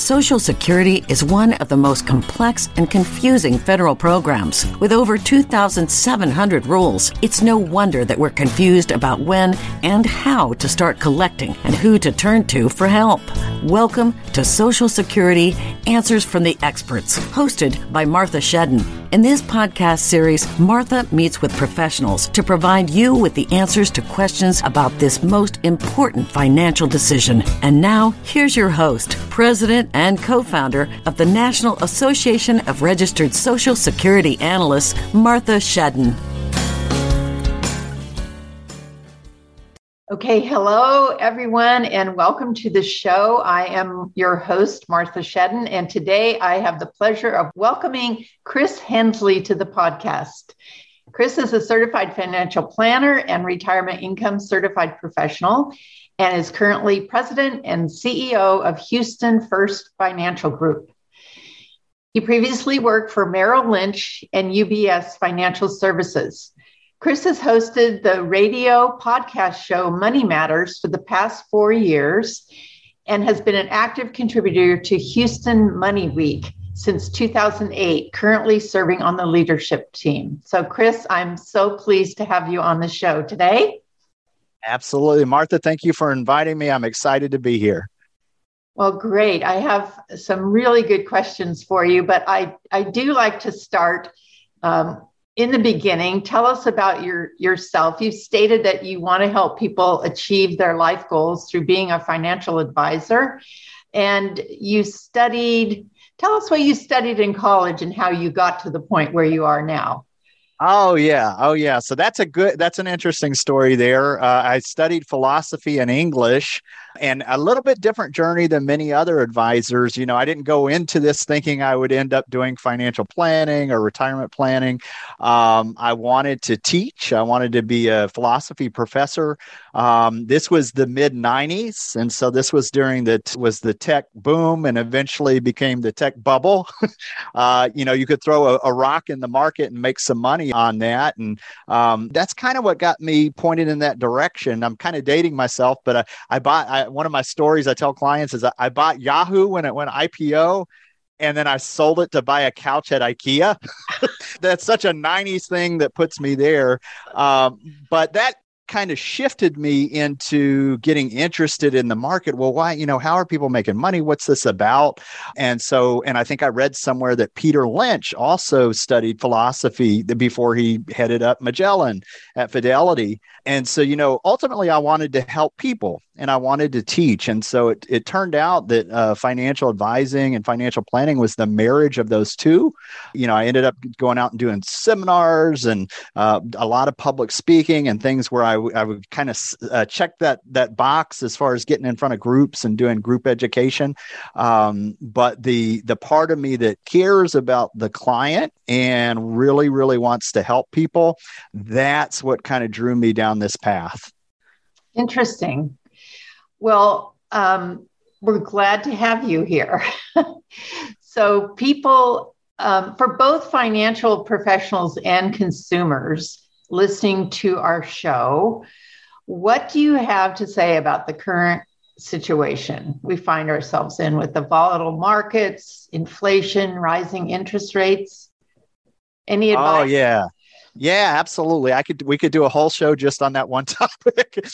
Social Security is one of the most complex and confusing federal programs. With over 2,700 rules, it's no wonder that we're confused about when and how to start collecting and who to turn to for help. Welcome to Social Security Answers from the Experts, hosted by Martha Shedden. In this podcast series, Martha meets with professionals to provide you with the answers to questions about this most important financial decision. And now, here's your host, President and co founder of the National Association of Registered Social Security Analysts, Martha Shedden. Okay, hello everyone, and welcome to the show. I am your host, Martha Shedden, and today I have the pleasure of welcoming Chris Hensley to the podcast. Chris is a certified financial planner and retirement income certified professional and is currently president and CEO of Houston First Financial Group. He previously worked for Merrill Lynch and UBS Financial Services. Chris has hosted the radio podcast show Money Matters for the past four years and has been an active contributor to Houston Money Week since 2008, currently serving on the leadership team. So, Chris, I'm so pleased to have you on the show today. Absolutely. Martha, thank you for inviting me. I'm excited to be here. Well, great. I have some really good questions for you, but I, I do like to start um, in the beginning, tell us about your yourself. You've stated that you want to help people achieve their life goals through being a financial advisor. And you studied, tell us what you studied in college and how you got to the point where you are now. Oh yeah, oh yeah. So that's a good. That's an interesting story there. Uh, I studied philosophy and English, and a little bit different journey than many other advisors. You know, I didn't go into this thinking I would end up doing financial planning or retirement planning. Um, I wanted to teach. I wanted to be a philosophy professor. Um, this was the mid '90s, and so this was during the was the tech boom, and eventually became the tech bubble. uh, you know, you could throw a, a rock in the market and make some money on that. And um, that's kind of what got me pointed in that direction. I'm kind of dating myself, but I, I bought I, one of my stories I tell clients is I bought Yahoo when it went IPO and then I sold it to buy a couch at IKEA. That's such a 90s thing that puts me there. Um, but that kind of shifted me into getting interested in the market. Well, why, you know, how are people making money? What's this about? And so, and I think I read somewhere that Peter Lynch also studied philosophy before he headed up Magellan at Fidelity. And so, you know, ultimately I wanted to help people and I wanted to teach. And so it, it turned out that uh, financial advising and financial planning was the marriage of those two. You know, I ended up going out and doing seminars and uh, a lot of public speaking and things where I, w- I would kind of uh, check that that box as far as getting in front of groups and doing group education. Um, but the the part of me that cares about the client and really really wants to help people, that's what kind of drew me down this path. Interesting. Well, um, we're glad to have you here. so, people, um, for both financial professionals and consumers listening to our show, what do you have to say about the current situation we find ourselves in with the volatile markets, inflation, rising interest rates? Any oh, advice? Oh, yeah. Yeah, absolutely. I could we could do a whole show just on that one topic.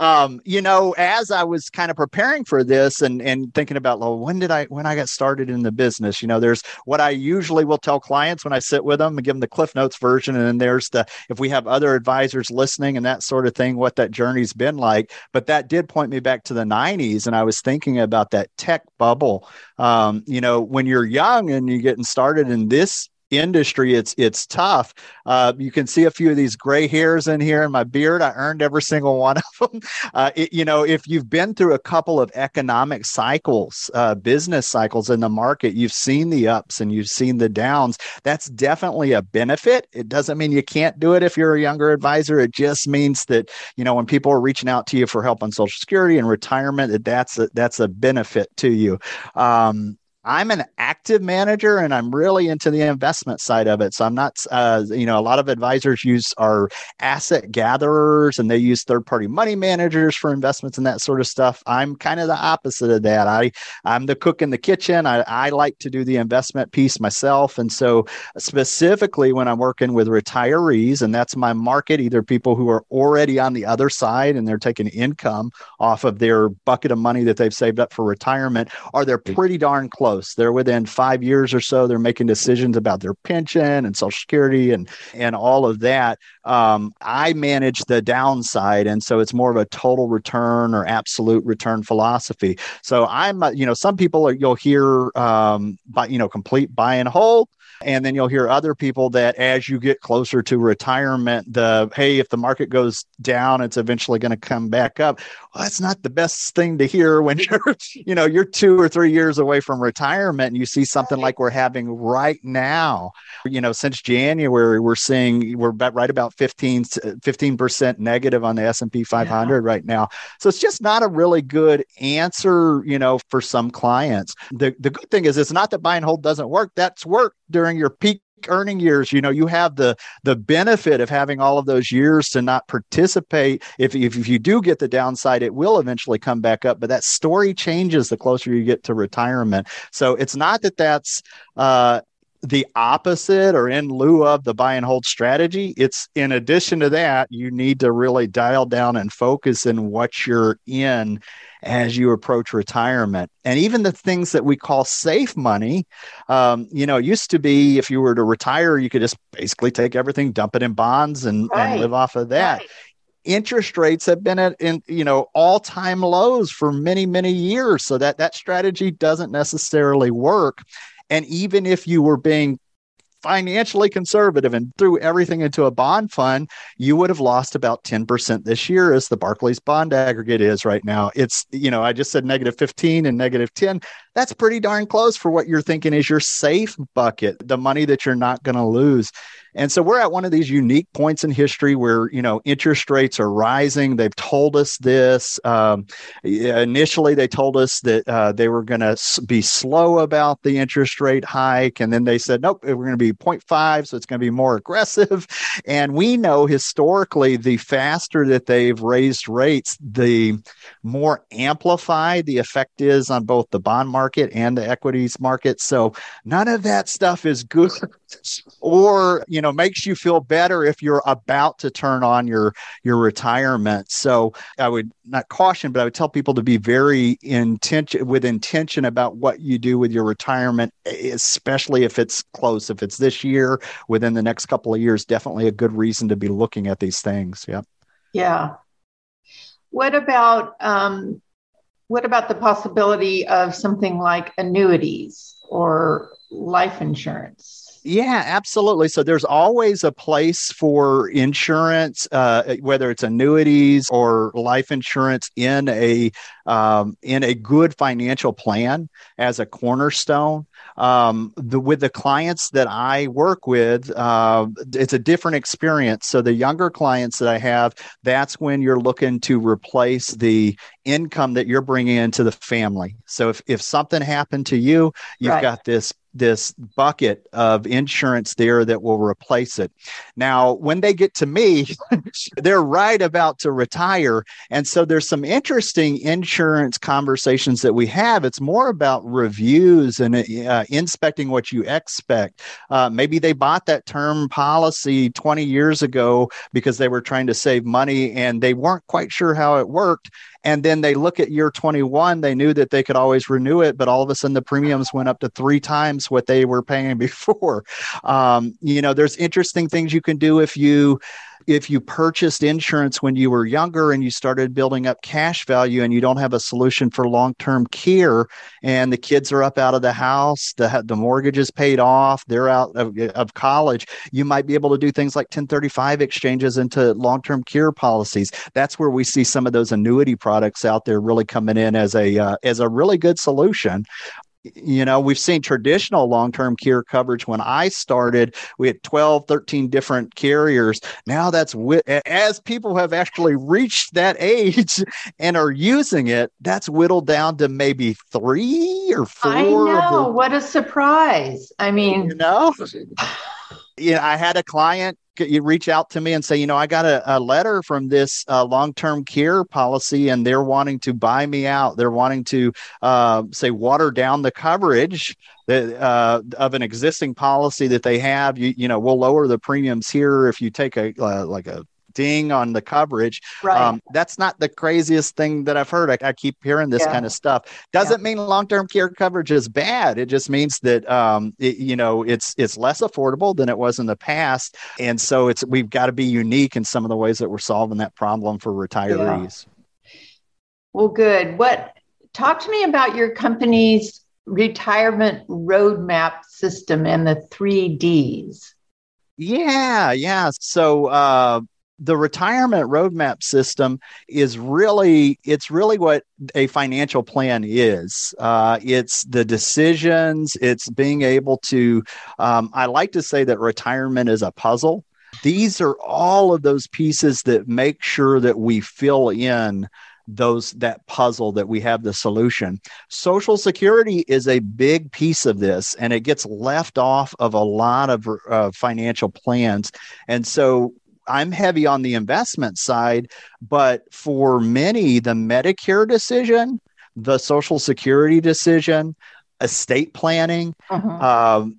um, you know, as I was kind of preparing for this and and thinking about, well, when did I when I got started in the business? You know, there's what I usually will tell clients when I sit with them and give them the Cliff Notes version, and then there's the if we have other advisors listening and that sort of thing, what that journey's been like. But that did point me back to the '90s, and I was thinking about that tech bubble. Um, you know, when you're young and you're getting started in this industry it's it's tough. Uh, you can see a few of these gray hairs in here in my beard. I earned every single one of them uh, it, you know if you've been through a couple of economic cycles uh, business cycles in the market you've seen the ups and you've seen the downs. That's definitely a benefit. It doesn't mean you can't do it if you're a younger advisor. It just means that you know when people are reaching out to you for help on social security and retirement that that's a, that's a benefit to you. Um, I'm an active manager and I'm really into the investment side of it. So I'm not, uh, you know, a lot of advisors use our asset gatherers and they use third party money managers for investments and that sort of stuff. I'm kind of the opposite of that. I, I'm the cook in the kitchen. I, I like to do the investment piece myself. And so specifically when I'm working with retirees, and that's my market, either people who are already on the other side and they're taking income off of their bucket of money that they've saved up for retirement, or they're pretty darn close close. They're within five years or so. They're making decisions about their pension and Social Security and and all of that. Um, I manage the downside, and so it's more of a total return or absolute return philosophy. So I'm, you know, some people are, you'll hear, um, by you know, complete buy and hold. And then you'll hear other people that as you get closer to retirement, the hey, if the market goes down, it's eventually going to come back up. Well, that's not the best thing to hear when you're, you know, you're two or three years away from retirement and you see something like we're having right now. You know, since January, we're seeing we're about right about 15 percent negative on the S&P 500 yeah. right now. So it's just not a really good answer, you know, for some clients. The the good thing is it's not that buy and hold doesn't work. That's work during your peak earning years you know you have the the benefit of having all of those years to not participate. If, if, if you do get the downside it will eventually come back up but that story changes the closer you get to retirement. So it's not that that's uh the opposite or in lieu of the buy and hold strategy. It's in addition to that, you need to really dial down and focus in what you're in as you approach retirement. And even the things that we call safe money, um, you know, used to be if you were to retire, you could just basically take everything, dump it in bonds, and, right. and live off of that. Right. Interest rates have been at in you know all time lows for many many years, so that that strategy doesn't necessarily work. And even if you were being financially conservative and threw everything into a bond fund, you would have lost about 10% this year as the Barclays bond aggregate is right now. It's, you know, I just said negative 15 and negative 10. That's pretty darn close for what you're thinking is your safe bucket, the money that you're not going to lose. And so we're at one of these unique points in history where, you know, interest rates are rising. They've told us this. Um, initially, they told us that uh, they were going to be slow about the interest rate hike. And then they said, nope, we're going to be 0.5. So it's going to be more aggressive. And we know historically, the faster that they've raised rates, the more amplified the effect is on both the bond market and the equities market. So none of that stuff is good or, you know, makes you feel better if you're about to turn on your your retirement. So i would not caution but i would tell people to be very intention with intention about what you do with your retirement especially if it's close. If it's this year within the next couple of years definitely a good reason to be looking at these things. Yeah yeah. What about um, what about the possibility of something like annuities or life insurance yeah, absolutely. So there's always a place for insurance, uh, whether it's annuities or life insurance in a um, in a good financial plan as a cornerstone. Um, the, with the clients that I work with, uh, it's a different experience. So the younger clients that I have, that's when you're looking to replace the income that you're bringing into the family. So if, if something happened to you, you've right. got this this bucket of insurance there that will replace it. Now, when they get to me, they're right about to retire. And so there's some interesting insurance conversations that we have. It's more about reviews and uh, inspecting what you expect. Uh, maybe they bought that term policy 20 years ago because they were trying to save money and they weren't quite sure how it worked and then they look at year 21 they knew that they could always renew it but all of a sudden the premiums went up to three times what they were paying before. Um, you know there's interesting things you can do if you if you purchased insurance when you were younger and you started building up cash value and you don't have a solution for long-term care and the kids are up out of the house the, the mortgage is paid off they're out of, of college you might be able to do things like 1035 exchanges into long-term care policies. That's where we see some of those annuity products out there really coming in as a uh, as a really good solution you know we've seen traditional long-term care coverage. When i started we had 12 13 different carriers. Now that's as people have actually reached that age and are using it that's whittled down to maybe three or four i know. the, what a surprise. I mean you know? Yeah i had a client you reach out to me and say, you know, I got a, a letter from this uh, long term care policy and they're wanting to buy me out. They're wanting to uh, say water down the coverage that, uh, of an existing policy that they have. You, you know, we'll lower the premiums here if you take a uh, like a ding on the coverage. Right. Um, that's not the craziest thing that I've heard. I, I keep hearing this yeah. kind of stuff. Doesn't yeah. mean long-term care coverage is bad. It just means that um, it, you know it's it's less affordable than it was in the past, and so it's we've got to be unique in some of the ways that we're solving that problem for retirees. Yeah. Well, good. What talk to me about your company's retirement roadmap system and the three Ds. Yeah, yeah. So uh, the retirement roadmap system is really it's really what a financial plan is. Uh, it's the decisions it's being able to um, i like to say that retirement is a puzzle. These are all of those pieces that make sure that we fill in those that puzzle that we have the solution. Social security is a big piece of this and it gets left off of a lot of uh, financial plans. And so I'm heavy on the investment side, but for many, the Medicare decision, the Social Security decision, estate planning, uh-huh. um,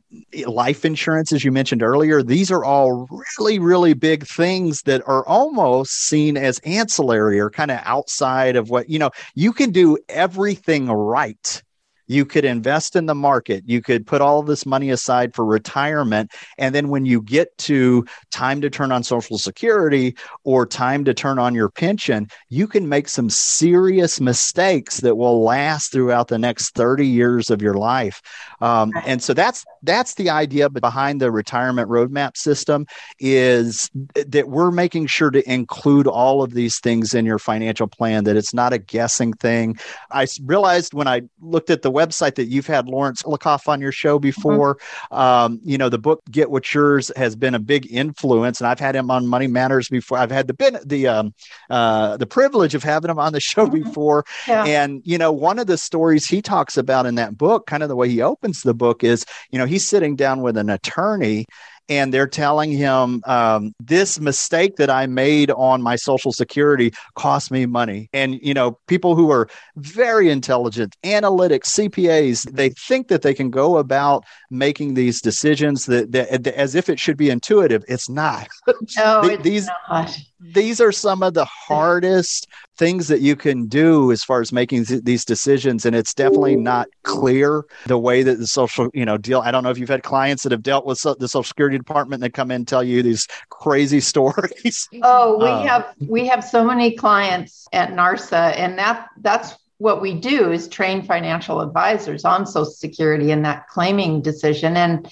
life insurance, as you mentioned earlier, these are all really, really big things that are almost seen as ancillary or kind of outside of what, you know, you can do everything right you could invest in the market. You could put all this money aside for retirement. And then when you get to time to turn on social security or time to turn on your pension you can make some serious mistakes that will last throughout the next 30 years of your life. Um, and so that's that's the idea behind the retirement roadmap system is that we're making sure to include all of these things in your financial plan that it's not a guessing thing. I realized when i looked at the website that you've had Laurence Kotlikoff on your show before. Mm-hmm. Um, you know, the book Get What's Yours has been a big influence, and I've had him on Money Matters before. I've had the been the um, uh, the privilege of having him on the show mm-hmm. before. Yeah. And you know, one of the stories he talks about in that book, kind of the way he opens the book, is you know he's sitting down with an attorney and they're telling him um, this mistake that I made on my social security cost me money. And you know, people who are very intelligent, analytic CPAs, they think that they can go about making these decisions that, that as if it should be intuitive. It's not. No, it's these not these are some of the hardest things that you can do as far as making th- these decisions and it's definitely not clear the way that the social you know deal i don't know if you've had clients that have dealt with so- the social security department that come in and tell you these crazy stories. Oh we um, have we have so many clients at NARSSA and that that's what we do is train financial advisors on social security and that claiming decision. And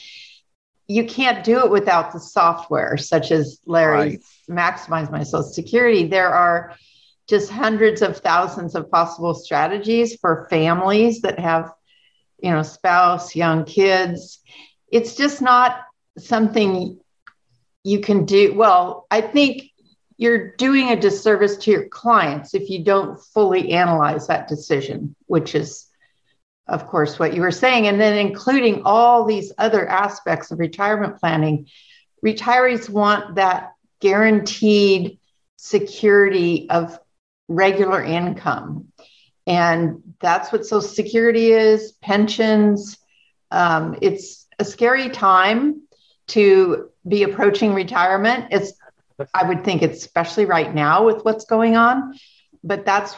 you can't do it without the software such as larry's right. Maximize my social security. There are just hundreds of thousands of possible strategies for families that have you know spouse young kids. It's just not something you can do well i think you're doing a disservice to your clients if you don't fully analyze that decision which is of course what you were saying and then including all these other aspects of retirement planning retirees want that guaranteed security of regular income. And that's what Social Security is, pensions. Um, it's a scary time to be approaching retirement. It's, I would think, it's especially right now with what's going on. But that's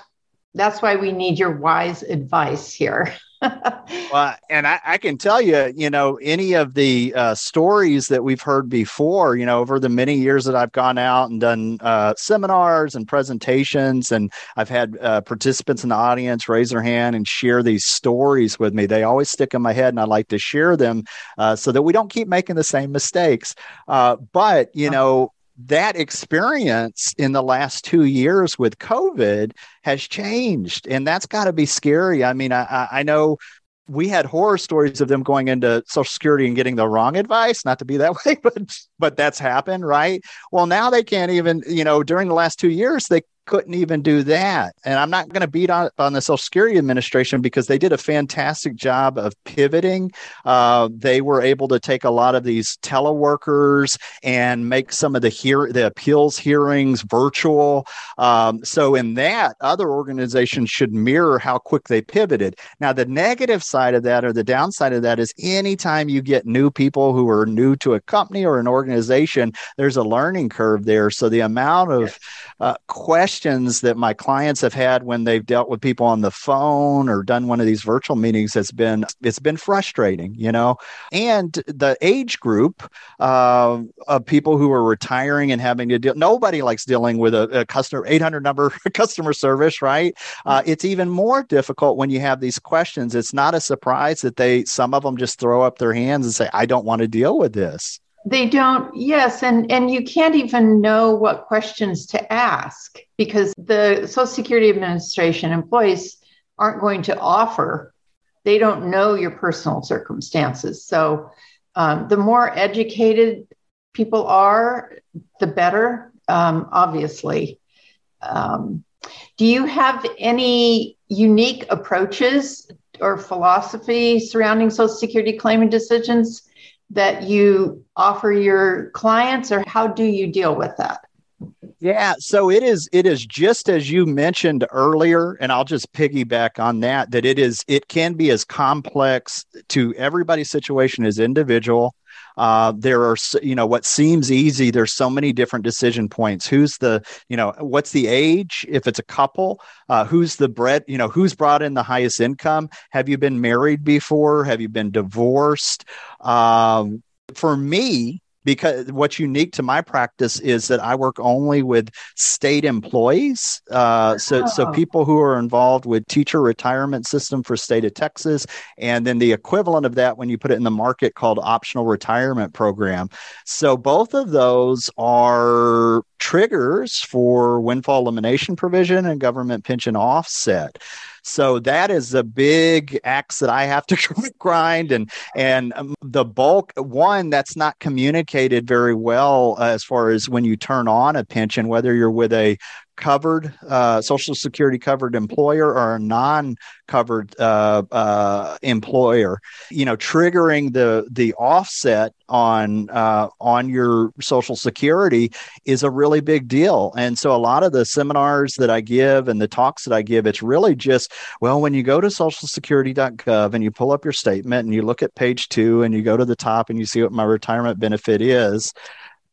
That's why we need your wise advice here. well, and I, I, can tell you, you know, any of the uh, stories that we've heard before, you know, over the many years that I've gone out and done uh, seminars and presentations, and I've had uh, participants in the audience raise their hand and share these stories with me. They always stick in my head, and I like to share them uh, so that we don't keep making the same mistakes. Uh, but, you know, that experience in the last two years with COVID has changed. And that's got to be scary. I mean, I, I know we had horror stories of them going into social security and getting the wrong advice not to be that way but but that's happened right well now they can't even you know during the last two years they couldn't even do that. And I'm not going to beat on, on the Social Security Administration because they did a fantastic job of pivoting. Uh, they were able to take a lot of these teleworkers and make some of the hear the appeals hearings virtual. Um, so in that, other organizations should mirror how quick they pivoted. Now, the negative side of that or the downside of that is anytime you get new people who are new to a company or an organization, there's a learning curve there. So the amount of uh, questions questions that my clients have had when they've dealt with people on the phone or done one of these virtual meetings has been it's been frustrating you know? And the age group uh, of people who are retiring and having to deal nobody likes dealing with a, a customer 800 number customer service right? Uh, it's even more difficult when you have these questions. It's not a surprise that they some of them just throw up their hands and say i don't want to deal with this they don't yes and and you can't even know what questions to ask because the social security administration employees aren't going to offer. They don't know your personal circumstances. So um, the more educated people are the better um, obviously. Um, do you have any unique approaches or philosophy surrounding social security claiming decisions that you offer your clients or how do you deal with that? Yeah so it is it is just as you mentioned earlier and i'll just piggyback on that that it is it can be as complex to everybody's situation as individual uh, there are you know what seems easy there's so many different decision points. Who's the you know what's the age? If it's a couple uh, who's the bread you know who's brought in the highest income? Have you been married before? Have you been divorced? Um, for me because what's unique to my practice is that I work only with state employees. Uh, so, oh. so people who are involved with teacher retirement system for state of Texas, and then the equivalent of that when you put it in the market called optional retirement program. So both of those are triggers for windfall elimination provision and government pension offset. So that is a big axe that I have to grind, and and um, the bulk one that's not communicated very well uh, as far as when you turn on a pension, whether you're with a covered uh, social security covered employer or a non covered uh, uh, employer you know triggering the the offset on uh, on your social security is a really big deal. And so a lot of the seminars that i give and the talks that i give it's really just well when you go to socialsecurity.gov and you pull up your statement and you look at page two and you go to the top and you see what my retirement benefit is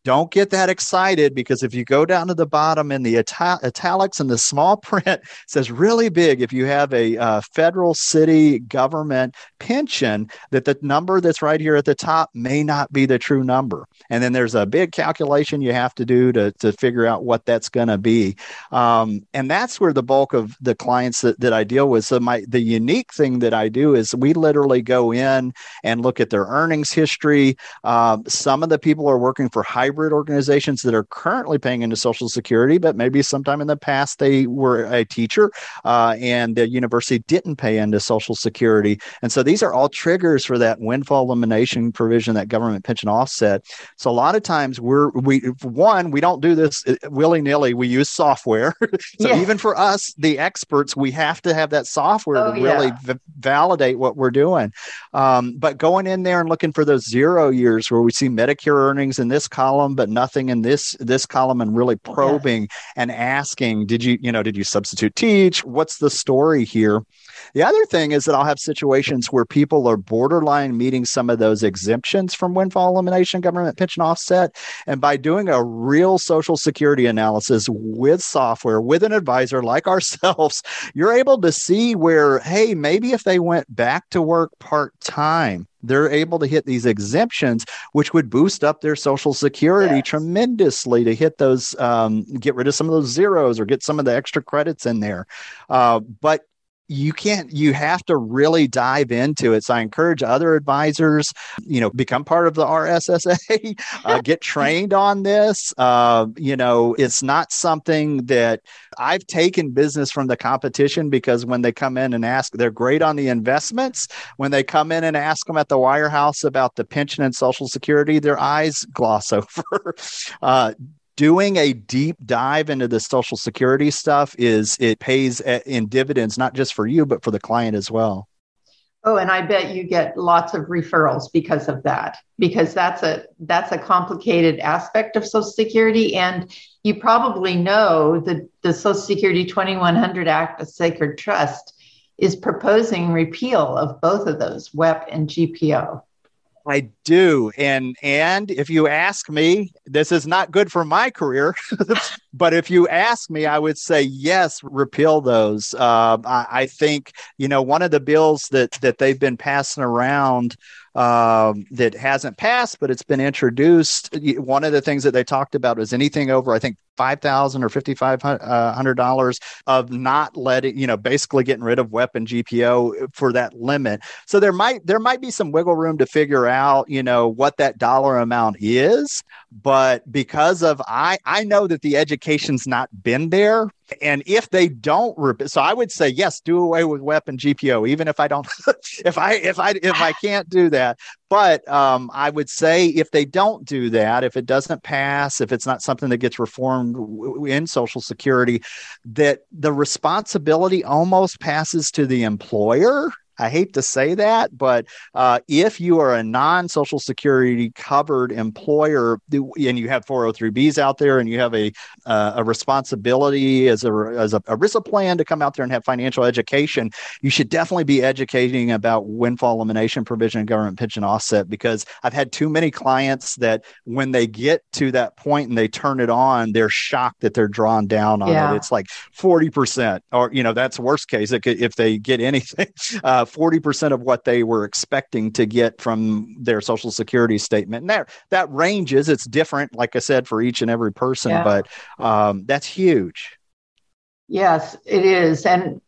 don't get that excited because if you go down to the bottom in the italics and the small print says really big if you have a uh, federal city government pension that the number that's right here at the top may not be the true number. And then there's a big calculation you have to do to, to figure out what that's going to be. Um, and that's where the bulk of the clients that, that i deal with. So my the unique thing that i do is we literally go in and look at their earnings history. Um, some of the people are working for high hybrid organizations that are currently paying into Social Security, but maybe sometime in the past they were a teacher uh, and the university didn't pay into Social Security. And so these are all triggers for that windfall elimination provision, that government pension offset. So a lot of times we're, we, one, we don't do this uh, willy nilly. We use software. so yeah. even for us, the experts, we have to have that software oh, to really yeah. v- validate what we're doing. Um, but going in there and looking for those zero years where we see Medicare earnings in this column, column, but nothing in this this column, and really probing yes. and asking, did you you know did you substitute teach? What's the story here? The other thing is that I'll have situations where people are borderline meeting some of those exemptions from windfall elimination, government pension offset. And by doing a real social security analysis with software, with an advisor like ourselves, you're able to see where, hey, maybe if they went back to work part time, they're able to hit these exemptions, which would boost up their social security yes. tremendously to hit those, um, get rid of some of those zeros or get some of the extra credits in there. Uh, but you can't you have to really dive into it. So i encourage other advisors you know become part of the rssa uh, get trained on this. Uh, you know it's not something that i've taken business from the competition because when they come in and ask they're great on the investments. When they come in and ask them at the wirehouse about the pension and social security their eyes gloss over. Uh, doing a deep dive into the social security stuff is it pays eh, in dividends not just for you but for the client as well. Oh and i bet you get lots of referrals because of that because that's a that's a complicated aspect of social security. And you probably know that the social security 2100 act of sacred trust is proposing repeal of both of those wep and gpo I do. And and if you ask me, this is not good for my career, but if you ask me, I would say yes, repeal those. Uh, I, I, think you know one of the bills that that they've been passing around um, that hasn't passed, but it's been introduced. One of the things that they talked about was anything over, I think, five thousand or fifty five hundred dollars of not letting, you know, basically getting rid of WEP and GPO for that limit. So there might there might be some wiggle room to figure out, you know, what that dollar amount is. But because of I I know that the education's not been there and if they don't, so I would say yes, do away with WEP and GPO, even if I don't, if I if I if I can't do that. But um, I would say if they don't do that, if it doesn't pass, if it's not something that gets reformed in Social Security, that the responsibility almost passes to the employer I hate to say that, but uh, if you are a non Social Security covered employer and you have 403bs out there and you have a uh, a responsibility as a as a ERISA plan to come out there and have financial education, you should definitely be educating about windfall elimination provision and government pension offset because I've had too many clients that when they get to that point and they turn it on, they're shocked that they're drawn down on yeah. it. It's like 40%, or, you know, that's worst case if they get anything. Uh, 40% of what they were expecting to get from their social security statement. And that, that ranges, it's different, like I said, for each and every person, yeah. but um, that's huge. Yes, it is. And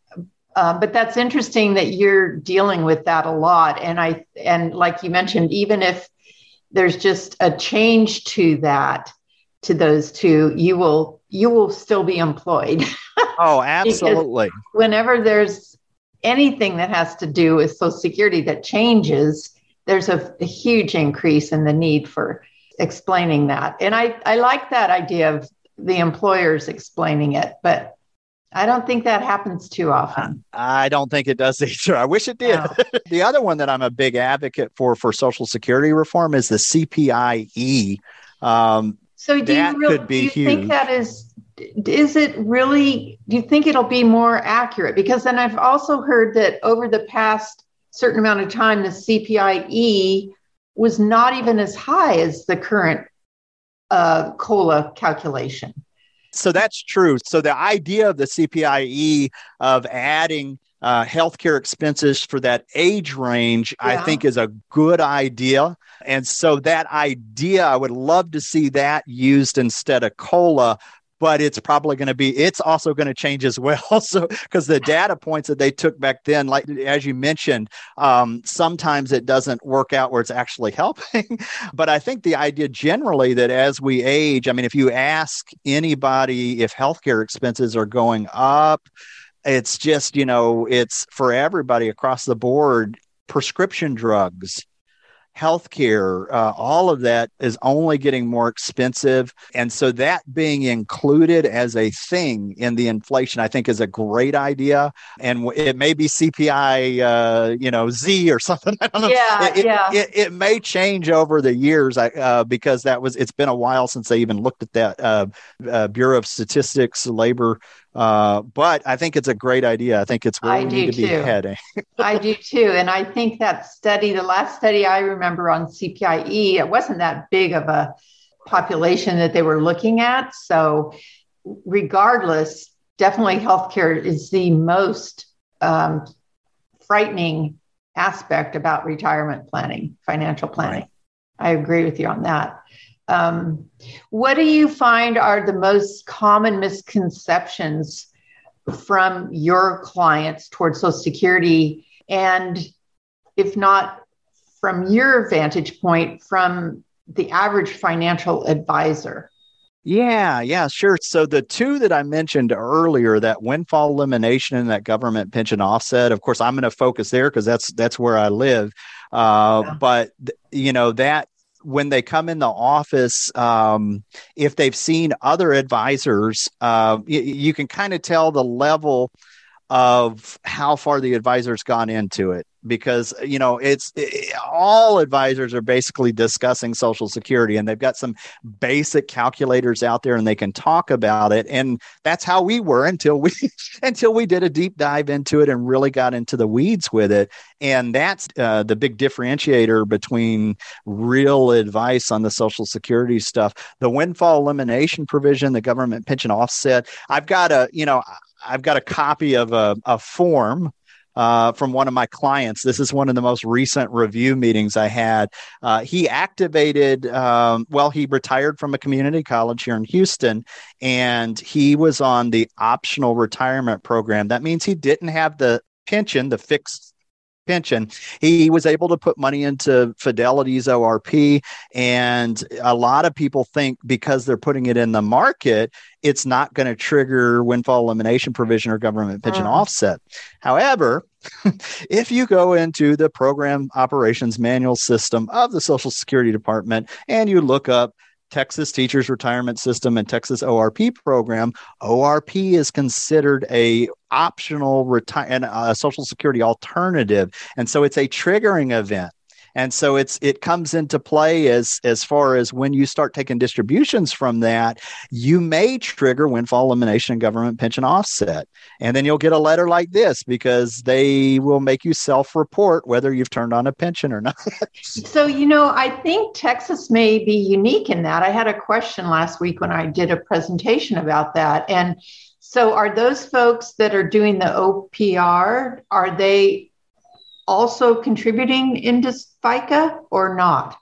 uh, but that's interesting that you're dealing with that a lot. And I and like you mentioned, even if there's just a change to that, to those two, you will you will still be employed. Oh, absolutely. whenever there's anything that has to do with Social Security that changes, there's a, a huge increase in the need for explaining that. And I, I like that idea of the employers explaining it, but I don't think that happens too often. I don't think it does either. I wish it did. No. the other one that I'm a big advocate for for Social Security reform is the CPIE. Um, so do you, really, do you think that is is it really do you think it'll be more accurate because then i've also heard that over the past certain amount of time the cpie was not even as high as the current uh, cola calculation so that's true so the idea of the cpie of adding uh, healthcare expenses for that age range, yeah. I think is a good idea. And so that idea, I would love to see that used instead of COLA but it's probably going to be it's also going to change as well. So because the data points that they took back then like as you mentioned um, sometimes it doesn't work out where it's actually helping. But i think the idea generally that as we age i mean if you ask anybody if healthcare expenses are going up it's just you know it's for everybody across the board prescription drugs healthcare, uh, all of that is only getting more expensive. And so that being included as a thing in the inflation, I think is a great idea. And it may be CPI, uh, you know, Z or something. I don't know. Yeah, it, yeah. It, it, may change over the years uh, because that was, it's been a while since they even looked at that uh, uh, Bureau of Statistics, labor uh, but I think it's a great idea. I think it's where I we need to too. be heading. I do too. And I think that study, the last study I remember on CPIE, it wasn't that big of a population that they were looking at. So, regardless, definitely healthcare is the most um, frightening aspect about retirement planning, financial planning. Right. I agree with you on that. Um, what do you find are the most common misconceptions from your clients towards Social Security? And if not from your vantage point, from the average financial advisor? Yeah, yeah, sure. So the two that I mentioned earlier, that windfall elimination and that government pension offset, of course, I'm going to focus there because that's that's where I live. Uh, yeah. But you know that when they come in the office, um, if they've seen other advisors, uh, you, you can kind of tell the level of how far the advisor's gone into it because you know it's it, all advisors are basically discussing social security and they've got some basic calculators out there and they can talk about it. And that's how we were until we until we did a deep dive into it and really got into the weeds with it. And that's uh, the big differentiator between real advice on the social security stuff. The windfall elimination provision the government pension offset. I've got a you know I've got a copy of a, a form uh, from one of my clients. This is one of the most recent review meetings I had. Uh, he activated, um, well, he retired from a community college here in Houston, and he was on the optional retirement program. That means he didn't have the pension, the fixed pension, he was able to put money into Fidelity's ORP. And a lot of people think because they're putting it in the market, it's not going to trigger windfall elimination provision or government pension uh. offset. However, if you go into the program operations manual system of the Social Security Department and you look up Texas Teachers Retirement System and Texas ORP program, ORP is considered a optional retire and a social security alternative, and so it's a triggering event and so it's it comes into play as as far as when you start taking distributions from that you may trigger windfall elimination and government pension offset. And then you'll get a letter like this because they will make you self-report whether you've turned on a pension or not. So you know i think texas may be unique in that. I had a question last week when i did a presentation about that. And so are those folks that are doing the opr are they also contributing into FICA or not?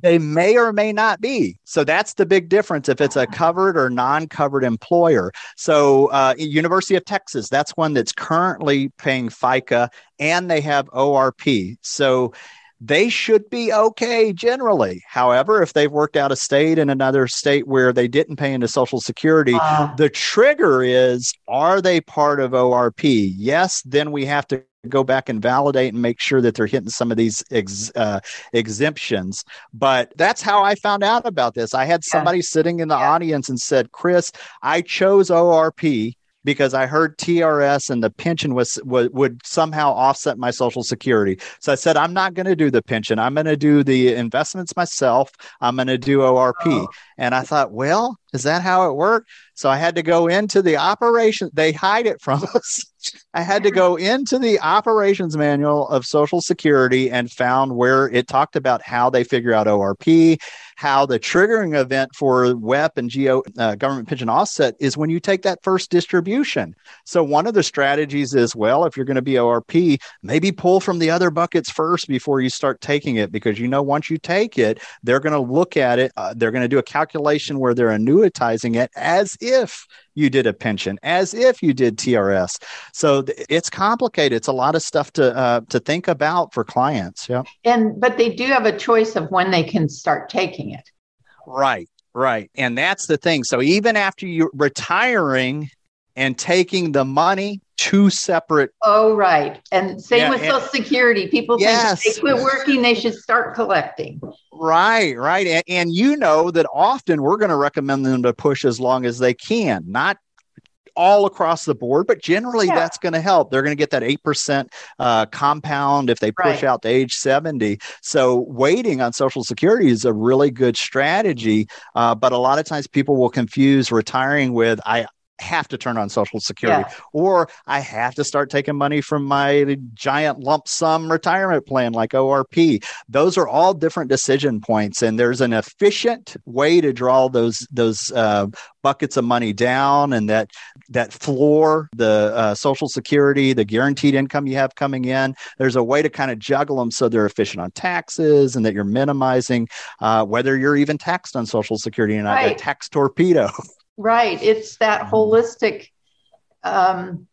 They may or may not be. So that's the big difference if it's a covered or non covered employer. So, uh, University of Texas, that's one that's currently paying FICA and they have ORP. So, they should be okay generally. However, if they've worked out a state in another state where they didn't pay into Social Security, uh, the trigger is are they part of ORP? Yes, then we have to go back and validate and make sure that they're hitting some of these ex, uh, exemptions. But that's how I found out about this. I had somebody yeah. sitting in the yeah. audience and said, Chris, I chose ORP because I heard TRS and the pension was, was would somehow offset my social security. So I said, I'm not going to do the pension. I'm going to do the investments myself. I'm going to do ORP. Oh. And I thought, well, is that how it worked? So I had to go into the operation. They hide it from us. I had to go into the operations manual of Social Security and found where it talked about how they figure out ORP, how the triggering event for WEP and GO uh, government pension offset is when you take that first distribution. So one of the strategies is well, if you're going to be ORP, maybe pull from the other buckets first before you start taking it because you know once you take it, they're going to look at it. Uh, they're going to do a calculation where they're annuitizing it as if you did a pension, as if you did TRS. So th- it's complicated. It's a lot of stuff to uh, to think about for clients. Yeah. And but they do have a choice of when they can start taking it. Right. Right. And that's the thing. So even after you're retiring and taking the money, two separate. Oh, right. And same yeah, with and, Social Security. People yes. think they quit working, they should start collecting. Right, right. And, and you know that often we're going to recommend them to push as long as they can, not all across the board, but generally yeah. that's going to help. They're going to get that 8% uh, compound if they push right. out to age 70. So waiting on Social Security is a really good strategy. Uh, but a lot of times people will confuse retiring with, I, have to turn on social security yeah. or i have to start taking money from my giant lump sum retirement plan like orp those are all different decision points and there's an efficient way to draw those those uh, buckets of money down and that that floor the uh, social security the guaranteed income you have coming in there's a way to kind of juggle them so they're efficient on taxes and that you're minimizing uh, whether you're even taxed on social security and not right. a tax torpedo Right. It's that mm-hmm. holistic. Um,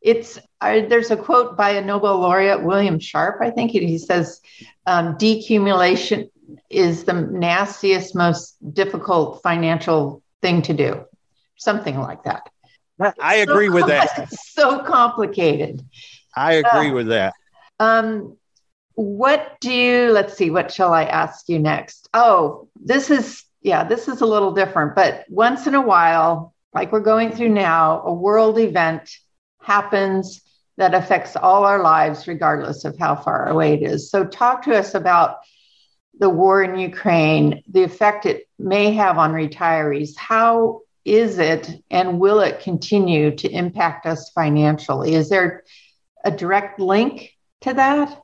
it's I, there's a quote by a Nobel laureate, William Sharpe, I think. He says, um, "Decumulation is the nastiest, most difficult financial thing to do." Something like that. I agree so with that. so complicated. I agree uh, with that. Um, what do you? Let's see. What shall I ask you next? Oh, this is yeah, this is a little different, but once in a while, like we're going through now, a world event happens that affects all our lives, regardless of how far away it is. So, talk to us about the war in Ukraine, the effect it may have on retirees. How is it and will it continue to impact us financially? Is there a direct link to that?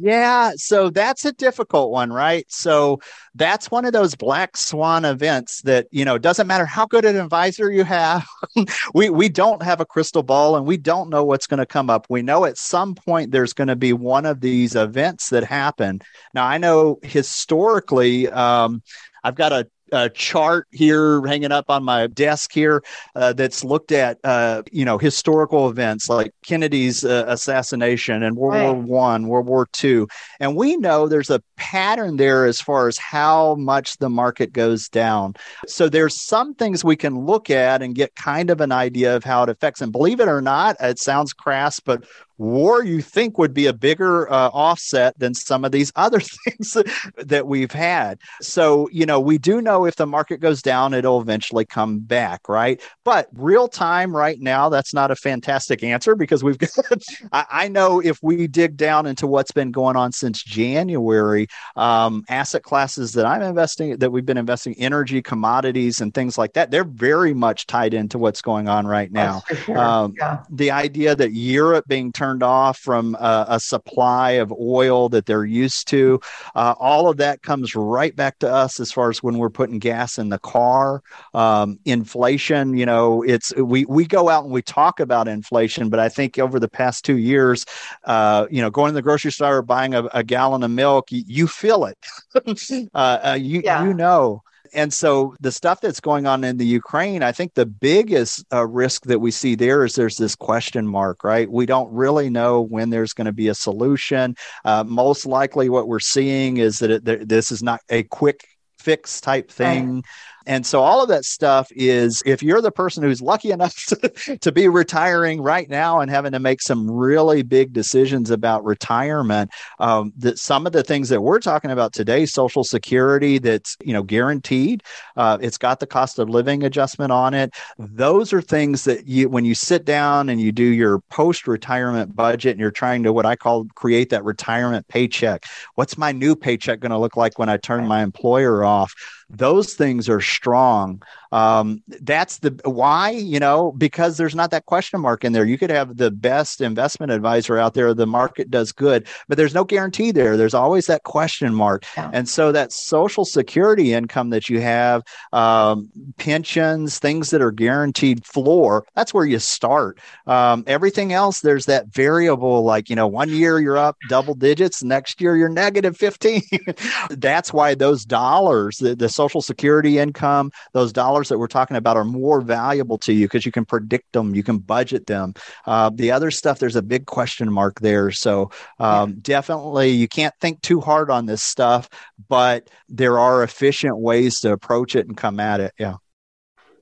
Yeah, so that's a difficult one, right? So that's one of those black swan events that, you know, doesn't matter how good an advisor you have. we we don't have a crystal ball and we don't know what's going to come up. We know at some point there's going to be one of these events that happen. Now, I know historically um, I've got a a chart here hanging up on my desk here uh, that's looked at uh, you know historical events like Kennedy's uh, assassination and World right. War One, World War Two, and we know there's a pattern there as far as how much the market goes down. So there's some things we can look at and get kind of an idea of how it affects. And believe it or not, it sounds crass, but war you think would be a bigger uh, offset than some of these other things that we've had. So, you know, we do know if the market goes down, it'll eventually come back, right? But real time right now, that's not a fantastic answer because we've got, I, I, know if we dig down into what's been going on since January, um, asset classes that I'm investing, that we've been investing, energy, commodities, and things like that, they're very much tied into what's going on right now. Sure. Um, yeah. The idea that Europe being turned turned off from a, a supply of oil that they're used to. Uh, all of that comes right back to us as far as when we're putting gas in the car. Um, inflation, you know, it's we we go out and we talk about inflation, but I think over the past two years, uh, you know, going to the grocery store buying a, a gallon of milk, you, you feel it. uh, uh, you yeah. you know and so the stuff that's going on in the Ukraine, I think the biggest uh, risk that we see there is there's this question mark, right? We don't really know when there's going to be a solution. Uh, most likely, what we're seeing is that it, this is not a quick fix type thing. Right. And so all of that stuff is if you're the person who's lucky enough to, to be retiring right now and having to make some really big decisions about retirement, um, that some of the things that we're talking about today, social security that's, you know, guaranteed, uh, it's got the cost of living adjustment on it. Those are things that you, when you sit down and you do your post retirement budget and you're trying to what I call create that retirement paycheck. What's my new paycheck going to look like when I turn my employer off? Those things are strong um, that's the why you know because there's not that question mark in there. You could have the best investment advisor out there. The market does good but there's no guarantee there. There's always that question mark. Yeah. and so that social security income that you have um, pensions things that are guaranteed floor that's where you start. Um, everything else there's that variable like you know one year you're up double digits next year you're negative 15 that's why those dollars the, the social security income those dollars dollars that we're talking about are more valuable to you because you can predict them, you can budget them. Uh, the other stuff, there's a big question mark there. So um, yeah. definitely, you can't think too hard on this stuff, but there are efficient ways to approach it and come at it. Yeah.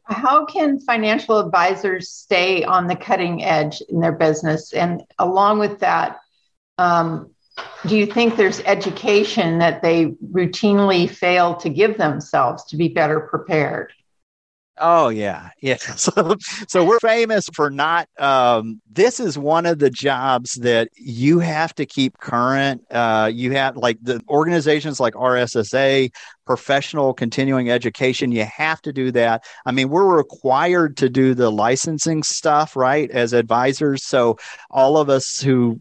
How can financial advisors stay on the cutting edge in their business? And along with that, um, do you think there's education that they routinely fail to give themselves to be better prepared? Oh yeah, yeah. So, so we're famous for not. Um, this is one of the jobs that you have to keep current. Uh, you have like the organizations like RSSA, professional continuing education. You have to do that. I mean, we're required to do the licensing stuff, right, as advisors. So all of us who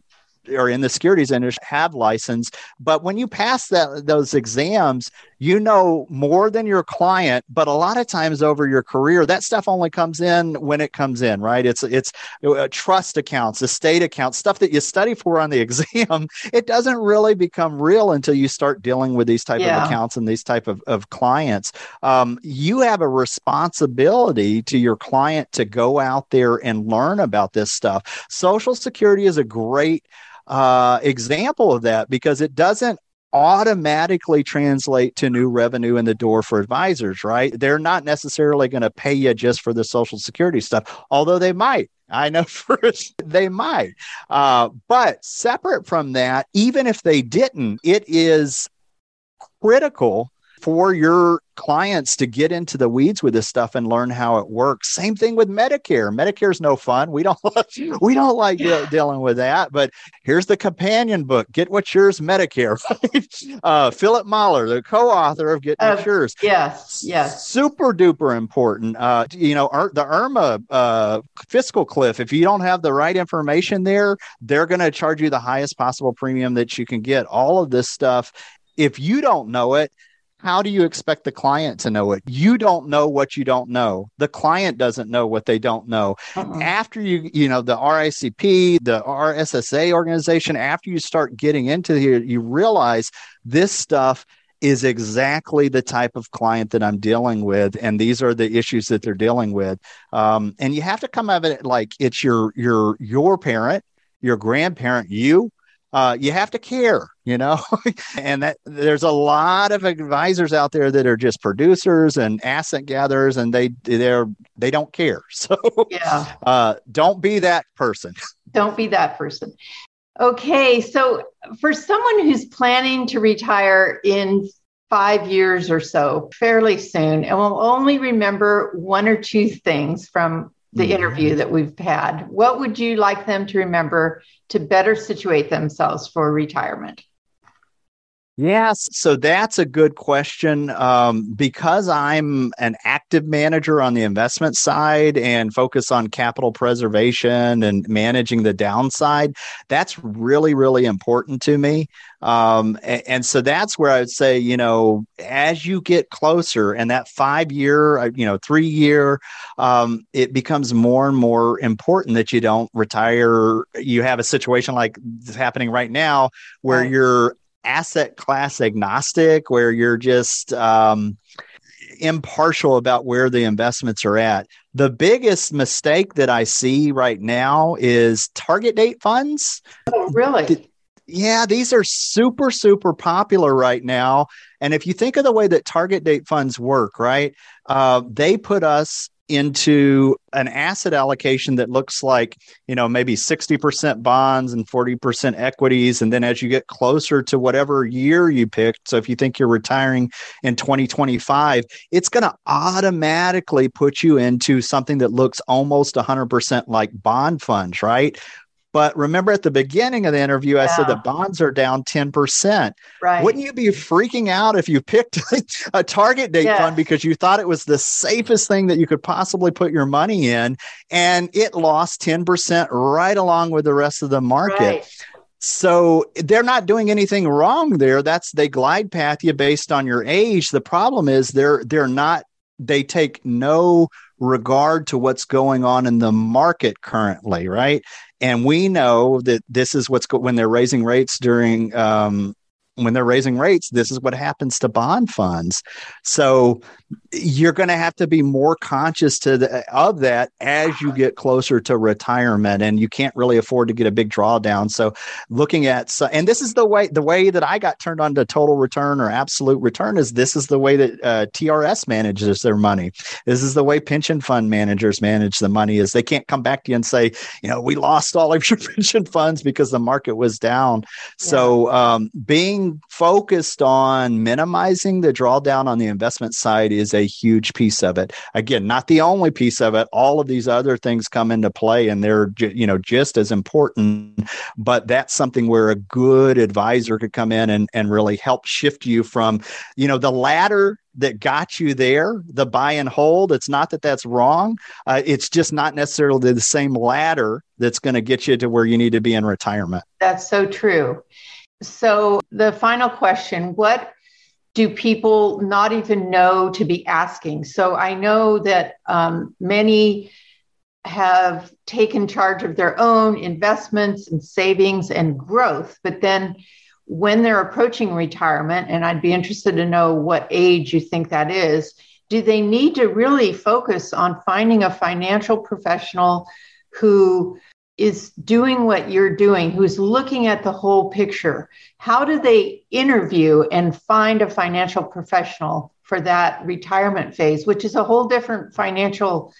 or in the securities industry have license. But when you pass that those exams, you know more than your client. But a lot of times over your career, that stuff only comes in when it comes in, right? It's it's uh, trust accounts, estate accounts, stuff that you study for on the exam. It doesn't really become real until you start dealing with these type yeah. of accounts and these type of, of clients. Um, you have a responsibility to your client to go out there and learn about this stuff. Social Security is a great uh, example of that because it doesn't automatically translate to new revenue in the door for advisors, right? They're not necessarily going to pay you just for the Social Security stuff, although they might. I know first they might. Uh, but separate from that, even if they didn't, it is critical for your clients to get into the weeds with this stuff and learn how it works. Same thing with Medicare. Medicare's no fun. We don't we don't like de- dealing with that. But here's the companion book. Get what's yours, Medicare. Right? Uh, Philip Moeller, the co-author of Get uh, What's Yours. Yes, yes. Super duper important. Uh, you know, the IRMAA uh, fiscal cliff. If you don't have the right information there, they're going to charge you the highest possible premium that you can get. All of this stuff. If you don't know it, how do you expect the client to know it? You don't know what you don't know. The client doesn't know what they don't know. Uh-uh. After you, you know, the RICP, the RSSA organization, after you start getting into here, you realize this stuff is exactly the type of client that I'm dealing with, and these are the issues that they're dealing with. Um, and you have to come at it like it's your your your parent, your grandparent, you uh, you have to care, you know, and that there's a lot of advisors out there that are just producers and asset gatherers, and they they're they don't care. So yeah, uh, don't be that person. Don't be that person. Okay, so for someone who's planning to retire in five years or so, fairly soon, and will only remember one or two things from the mm-hmm. interview that we've had, what would you like them to remember to better situate themselves for retirement? Yes, so that's a good question. Um, because I'm an active manager on the investment side and focus on capital preservation and managing the downside, that's really, really important to me. Um, and, and, so that's where I would say, you know, as you get closer and that five year, uh, you know, three year, um, it becomes more and more important that you don't retire. You have a situation like this happening right now where right. you're asset class agnostic, where you're just um, impartial about where the investments are at. The biggest mistake that I see right now is target date funds. Oh, really? Yeah, these are super, super popular right now. And if you think of the way that target date funds work, right, uh, they put us into an asset allocation that looks like you know maybe 60% bonds and 40% equities. And then as you get closer to whatever year you picked so if you think you're retiring in 2025 it's going to automatically put you into something that looks almost 100% like bond funds right but remember at the beginning of the interview, I yeah. said the bonds are down 10%. Right. Wouldn't you be freaking out if you picked a target date yes. fund because you thought it was the safest thing that you could possibly put your money in and it lost 10% right along with the rest of the market? Right. So they're not doing anything wrong there. That's they glide path you based on your age. The problem is they're they're not they take no regard to what's going on in the market currently, right? And we know that this is what's go- when they're raising rates during um, when they're raising rates, this is what happens to bond funds. So you're going to have to be more conscious to the, of that as you get closer to retirement and you can't really afford to get a big drawdown. So looking at and this is the way the way that i got turned on to total return or absolute return is this is the way that uh, trs manages their money. This is the way pension fund managers manage the money is they can't come back to you and say you know we lost all of your pension funds because the market was down. Yeah. so um, being focused on minimizing the drawdown on the investment side is a huge piece of it. Again, not the only piece of it. All of these other things come into play and they're, you know, just as important. But that's something where a good advisor could come in and, and really help shift you from, you know, the ladder that got you there, the buy and hold. It's not that that's wrong. Uh, it's just not necessarily the same ladder that's going to get you to where you need to be in retirement. That's so true. So, the final question What do people not even know to be asking? So I know that um, many have taken charge of their own investments and savings and growth, but then when they're approaching retirement, and I'd be interested to know what age you think that is, do they need to really focus on finding a financial professional who is doing what you're doing, who's looking at the whole picture, how do they interview and find a financial professional for that retirement phase, which is a whole different financial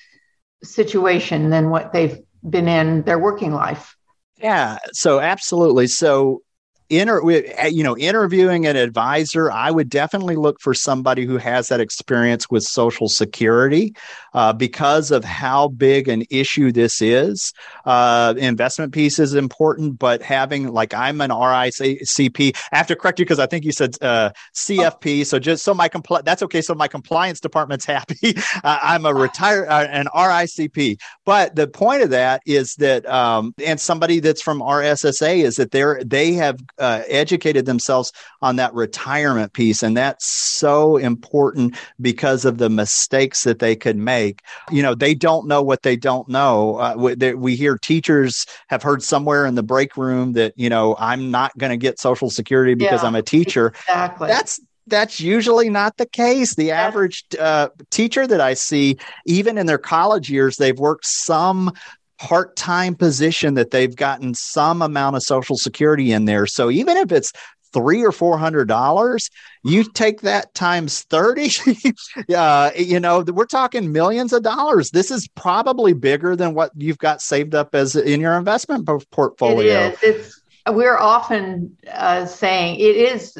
situation than what they've been in their working life? Yeah, so absolutely. So inter eh, you know interviewing an advisor i would definitely look for somebody who has that experience with social security uh, because of how big an issue this is. Uh, investment piece is important but having like i'm an ricp i have to correct you because i think you said uh, cfp so just so my compl- that's okay so my compliance department's happy. I'm a retired uh, an ricp but the point of that is that um, and somebody that's from rssa is that they're they have uh, educated themselves on that retirement piece. And that's so important because of the mistakes that they could make. You know, they don't know what they don't know. Uh, we, they, we hear teachers have heard somewhere in the break room that, you know, I'm not going to get Social Security because yeah, I'm a teacher. Exactly. That's that's usually not the case. The average uh, teacher that I see, even in their college years, they've worked some part-time position that they've gotten some amount of social security in there. So even if it's three or four hundred dollars you take that times 30 uh, you know we're talking millions of dollars. This is probably bigger than what you've got saved up as in your investment portfolio. It is. It's, we're often uh, saying it is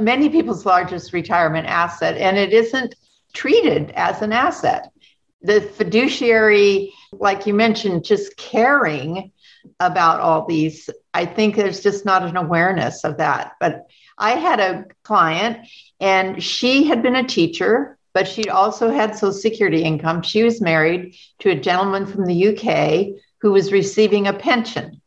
many people's largest retirement asset and it isn't treated as an asset the fiduciary, like you mentioned, just caring about all these, I think there's just not an awareness of that. But I had a client and she had been a teacher, but she also had Social Security income. She was married to a gentleman from the UK who was receiving a pension.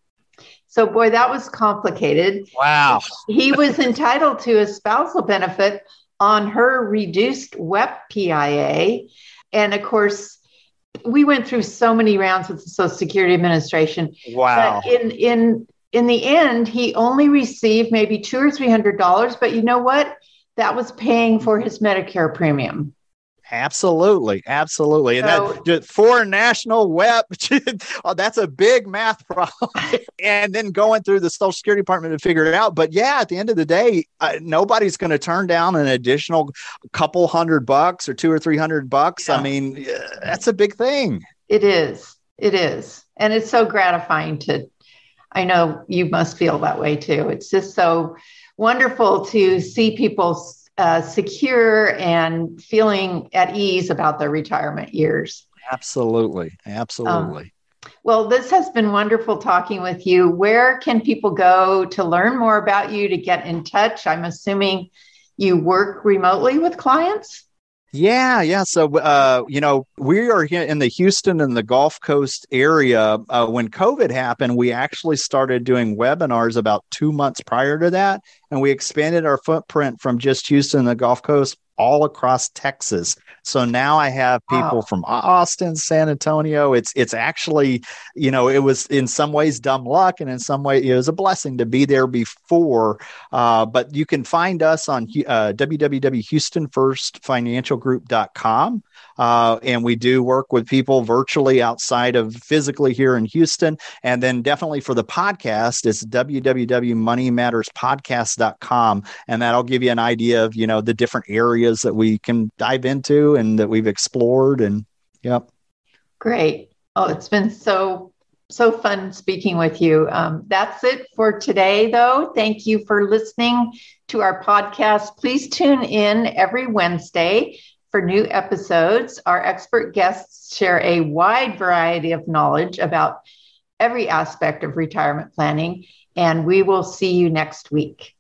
So, boy, that was complicated. Wow. he was entitled to a spousal benefit on her reduced WEP PIA and of course, we went through so many rounds with the Social Security Administration. Wow. But in in in the end, he only received maybe two or three hundred dollars. But you know what? That was paying for his Medicare premium. Absolutely, absolutely, and so, that for national WEP, oh, that's a big math problem. and then going through the Social Security Department to figure it out. But yeah, at the end of the day, uh, nobody's going to turn down an additional couple hundred bucks or two or three hundred bucks. Yeah. I mean, that's a big thing. It is. It is, and it's so gratifying to. I know you must feel that way too. It's just so wonderful to see people uh, secure and feeling at ease about their retirement years. Absolutely. Absolutely. Um, well, this has been wonderful talking with you. Where can people go to learn more about you, to get in touch? I'm assuming you work remotely with clients. Yeah, yeah. So, uh, you know, we are here in the Houston and the Gulf Coast area. Uh, when COVID happened, we actually started doing webinars about two months prior to that and we expanded our footprint from just Houston, and the Gulf Coast, all across Texas. So now I have people wow. from Austin, San Antonio. It's it's actually, you know, it was in some ways dumb luck, and in some way it was a blessing to be there before. Uh, but you can find us on uh, www.houstonfirstfinancialgroup.com. Uh, and we do work with people virtually outside of physically here in Houston. And then definitely for the podcast, it's www.moneymatterspodcast.com. And that'll give you an idea of, you know, the different areas that we can dive into and that we've explored. And yep. Great. Oh, it's been so so fun speaking with you. Um, that's it for today, though. Thank you for listening to our podcast. Please tune in every Wednesday for new episodes. Our expert guests share a wide variety of knowledge about every aspect of retirement planning, and we will see you next week.